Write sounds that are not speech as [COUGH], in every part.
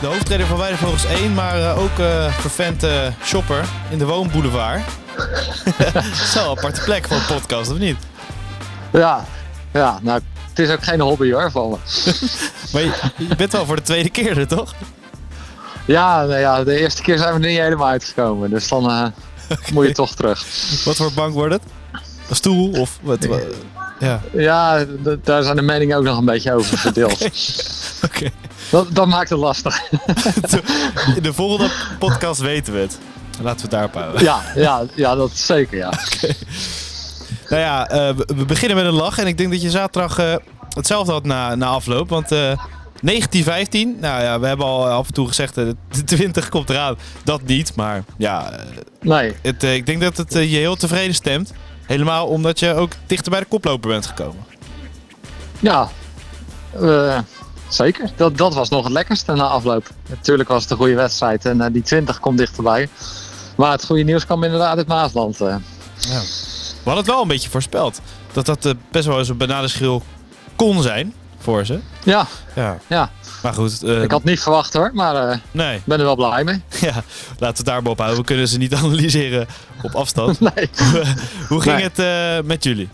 De hoofdtrainer van Weidevogels 1, maar uh, ook uh, vervent uh, shopper in de Woonboulevard. [LAUGHS] Zo, aparte plek voor een podcast, of niet? Ja, ja nou, het is ook geen hobby hoor van me. [LAUGHS] maar je, je, bent wel voor de tweede keer er, toch? Ja, nou ja, de eerste keer zijn we er niet helemaal uitgekomen. Dus dan [LAUGHS] okay. moet je toch terug. Wat voor bank wordt het? Een stoel of wat? Ja, ja daar zijn de meningen ook nog een beetje over verdeeld. [LAUGHS] Oké. Okay. Dat, dat, maakt het lastig. [LAUGHS] In de volgende podcast weten we het. Laten we het daarop houden. Ja, ja, ja dat zeker, ja. Okay. Nou ja, uh, we beginnen met een lach. En ik denk dat je zaterdag uh, hetzelfde had na, na afloop. Want uh, 1915, nou ja, we hebben al af en toe gezegd, de 20 komt eraan. Dat niet, maar ja. nee. Het, ik denk dat het je heel tevreden stemt. Helemaal omdat je ook dichter bij de koploper bent gekomen. Ja, uh, zeker. Dat, dat was nog het lekkerste na afloop. Natuurlijk was het een goede wedstrijd en uh, die 20 komt dichterbij. Maar het goede nieuws kwam inderdaad uit Maasland. Uh. Ja. We hadden het wel een beetje voorspeld. Dat dat best wel eens een bananenschil kon zijn voor ze. Ja. Ja. ja. Maar goed. ik had niet verwacht hoor, maar nee. ik ben er wel blij mee. [LAUGHS] Ja, laten we het daarbij ophouden. We kunnen ze niet [LAUGHS] analyseren op afstand. [LAUGHS] nee. Hoe ging nee. het uh, met jullie?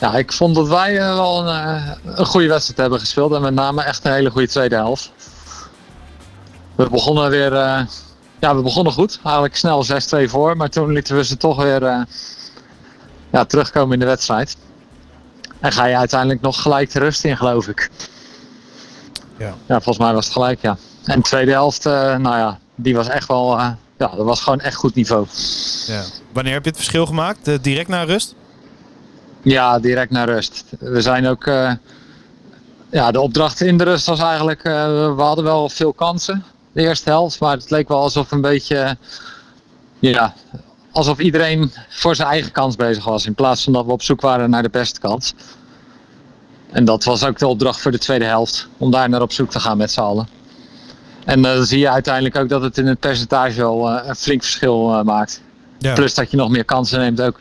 Ja, ik vond dat wij uh, wel een, uh, een, goede wedstrijd hebben gespeeld. En met name echt een hele goede tweede helft. We begonnen weer... ja, we begonnen goed. Eigenlijk snel 6-2 voor. Maar toen lieten we ze toch weer ja, terugkomen in de wedstrijd. En ga je uiteindelijk nog gelijk de rust in, geloof ik. Ja. ja, volgens mij was het gelijk, ja. En de tweede helft, nou ja, die was echt wel ja, dat was gewoon echt goed niveau. Ja. Wanneer heb je het verschil gemaakt? Uh, direct na rust? Ja, direct na rust. We zijn ook. Ja, de opdracht in de rust was eigenlijk. We hadden wel veel kansen. De eerste helft. Maar het leek wel alsof een beetje. ja, alsof iedereen voor zijn eigen kans bezig was. In plaats van dat we op zoek waren naar de beste kans. En dat was ook de opdracht voor de tweede helft. Om daar naar op zoek te gaan met z'n allen. En uh, dan zie je uiteindelijk ook dat het in het percentage wel uh, een flink verschil uh, maakt. Ja. Plus dat je nog meer kansen neemt ook.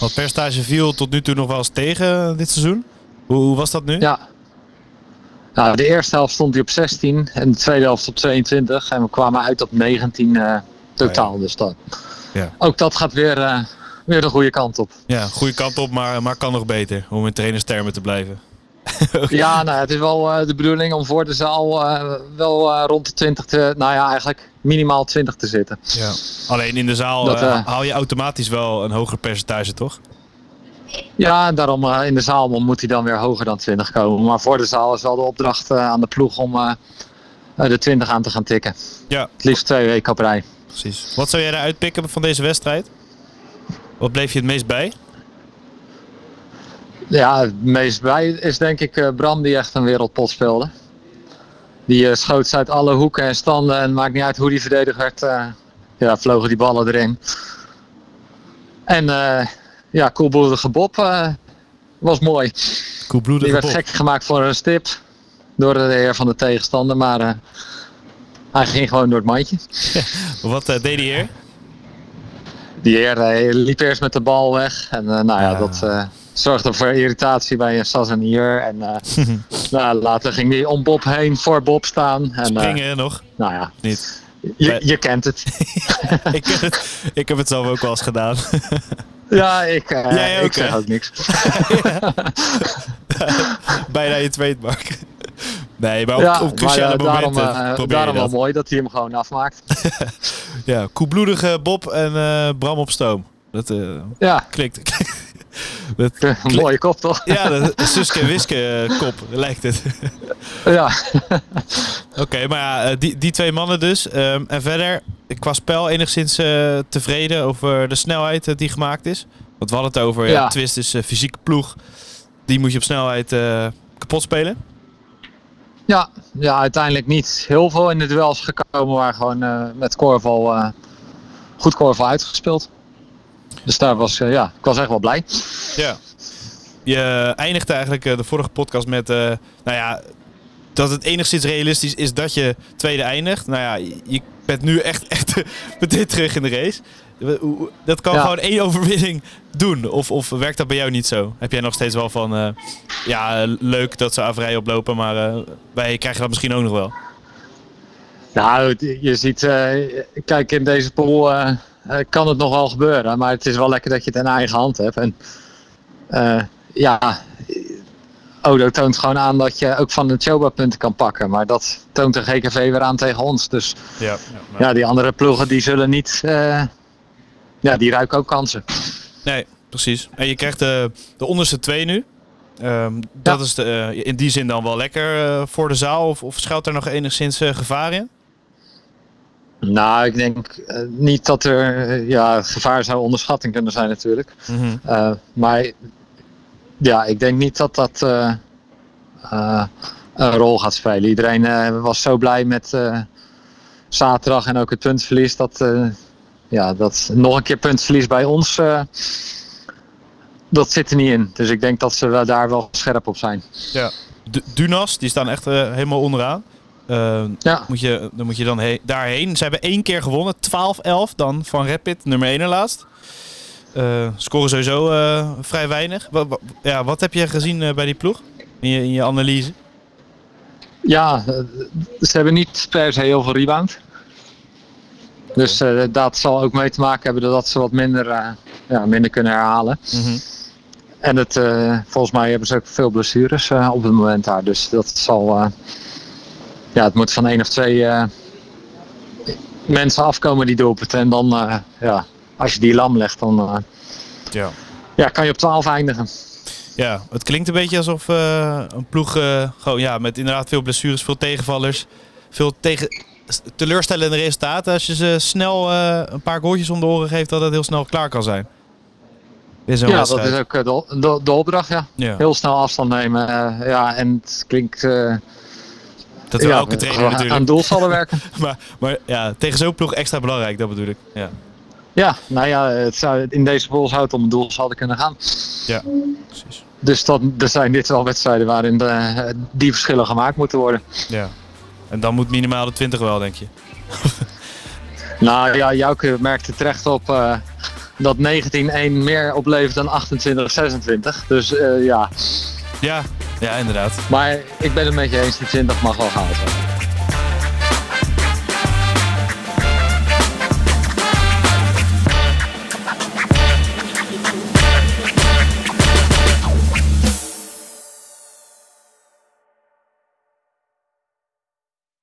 Wat percentage viel tot nu toe nog wel eens tegen dit seizoen? Hoe, hoe was dat nu? Ja. Nou, de eerste helft stond hij op 16 en de tweede helft op 22. En we kwamen uit op 19 totaal. Oh ja. Dus dat, ja. ook dat gaat weer, weer de goede kant op. Ja, goede kant op, maar, maar kan nog beter. Om in trainerstermen te blijven. [LAUGHS] ja, nou, het is wel uh, de bedoeling om voor de zaal uh, wel rond de 20 te, nou ja, eigenlijk minimaal 20 te zitten. Ja. Alleen in de zaal Dat, eh, haal je automatisch wel een hoger percentage, toch? Ja, daarom in de zaal moet hij dan weer hoger dan 20 komen. Maar voor de zaal is wel de opdracht aan de ploeg om de 20 aan te gaan tikken. Ja. Het liefst twee weken op rij. Precies. Wat zou jij eruit pikken van deze wedstrijd? Wat bleef je het meest bij? Ja, het meest bij is denk ik uh, Bram die echt een wereldpot speelde. Die uh, schoot ze uit alle hoeken en standen en maakt niet uit hoe die verdedigd werd. Uh, ja, vlogen die ballen erin. En ja, koelbloedige Bob was mooi. Koelbloedige die werd Bob. gek gemaakt voor een stip door de heer van de tegenstander, maar hij ging gewoon door het mandje. [LAUGHS] Wat deed die heer? Die heer liep eerst met de bal weg en nou ja, ja. dat zorgde voor irritatie bij een Sazanier. En uh, [LAUGHS] nou, later ging hij om Bob heen voor Bob staan. En, Springen uh, nog? Nou ja, niet. Je, je kent het. [LAUGHS] ik, heb het. ik heb het zelf ook wel eens gedaan. ja, ik, uh, Jij ook, ik zeg hè? ook niks. Bijna je tweet, Mark. Nee, maar op, ja, op cruciale maar, momenten daarom, probeer daarom wel mooi dat hij hem gewoon afmaakt. [LAUGHS] ja, koelbloedige Bob en Bram op stoom. Dat ja. klikt. [LAUGHS] Dat [LAUGHS] een mooie kop toch? Ja, de Suske Wiske kop lijkt het. ja. Oké, okay, maar ja, die, die twee mannen dus. Um, en verder, qua spel enigszins uh, tevreden over de snelheid uh, die gemaakt is. Want we hadden het over, ja. ja Twist is uh, fysieke ploeg. Die moet je op snelheid kapot spelen. Ja, ja, uiteindelijk niet heel veel in de duels gekomen, maar gewoon met korfbal goed korfbal uitgespeeld. Dus daar was, uh, ja, ik was echt wel blij. Ja. Je eindigde eigenlijk de vorige podcast met, nou ja, dat het enigszins realistisch is dat je tweede eindigt. Nou ja, je bent nu echt, [LAUGHS] echt meteen terug in de race. Dat kan Ja. gewoon één overwinning doen. Of, of werkt dat bij jou niet zo? Heb jij nog steeds wel van, ja, leuk dat ze averij oplopen, maar wij krijgen dat misschien ook nog wel. Nou, je ziet, kijk, in deze pool kan het nog wel gebeuren. Maar het is wel lekker dat je het in eigen hand hebt. En ja, Odo toont gewoon aan dat je ook van de Choba punten kan pakken. Maar dat toont de GKV weer aan tegen ons. Dus ja, ja, ja die andere ploegen die zullen niet... Uh, ja, die ruiken ook kansen. Nee, precies. En je krijgt de, de onderste twee nu. Um, dat is de, uh, in die zin dan wel lekker uh, voor de zaal. Of, of schuilt er nog enigszins gevaar in? Nou, ik denk niet dat er... ja, gevaar zou onderschatting kunnen zijn natuurlijk. Mm -hmm. maar ja, ik denk niet dat dat uh, uh, een rol gaat spelen. Iedereen uh, was zo blij met zaterdag en ook het puntverlies. Dat, ja, dat nog een keer puntverlies bij ons, dat zit er niet in. Dus ik denk dat ze daar wel scherp op zijn. Ja. Dunas, die staan echt helemaal onderaan. ja. moet je, dan moet je dan he daarheen. Ze hebben één keer gewonnen, 12-11 dan van Rapid, nummer 1 helaas. Uh, scoren sowieso uh, vrij weinig. Wat, ja, wat heb je gezien uh, bij die ploeg in je, in je analyse? Ja, ze hebben niet per se heel veel rebound. Dus dat zal ook mee te maken hebben dat ze wat minder, ja, minder kunnen herhalen. Mm -hmm. En het, volgens mij hebben ze ook veel blessures op het moment daar. Dus dat zal. ja, het moet van één of twee mensen afkomen die doelpunten. En dan ja, als je die lam legt, dan uh, ja. Ja, kan je op 12 eindigen. Ja, het klinkt een beetje alsof uh, een ploeg uh, gewoon, ja, met inderdaad veel blessures, veel tegenvallers, veel tegen, teleurstellende resultaten. Als je ze snel een paar goaltjes om de oren geeft, dat het heel snel klaar kan zijn. Ja, wedstrijd. dat is ook de, de, de opdracht, ja. ja. Heel snel afstand nemen. ja, en het klinkt... dat we ja, elke trainer natuurlijk. aan doel zullen werken. [LAUGHS] maar, maar ja, tegen zo'n ploeg extra belangrijk, dat bedoel ik. Ja. Ja, nou ja, het zou, in deze pool zou het om een doel zouden kunnen gaan. Ja, precies. Dus dat, er zijn dit wel wedstrijden waarin de, die verschillen gemaakt moeten worden. Ja, en dan moet minimaal de 20 wel, denk je? [LAUGHS] nou ja, Jouke merkte terecht op uh, dat 19-1 meer oplevert dan 28-26. Dus uh, ja. Ja, ja, inderdaad. Maar ik ben het met je eens, de 20 mag wel gehaald worden.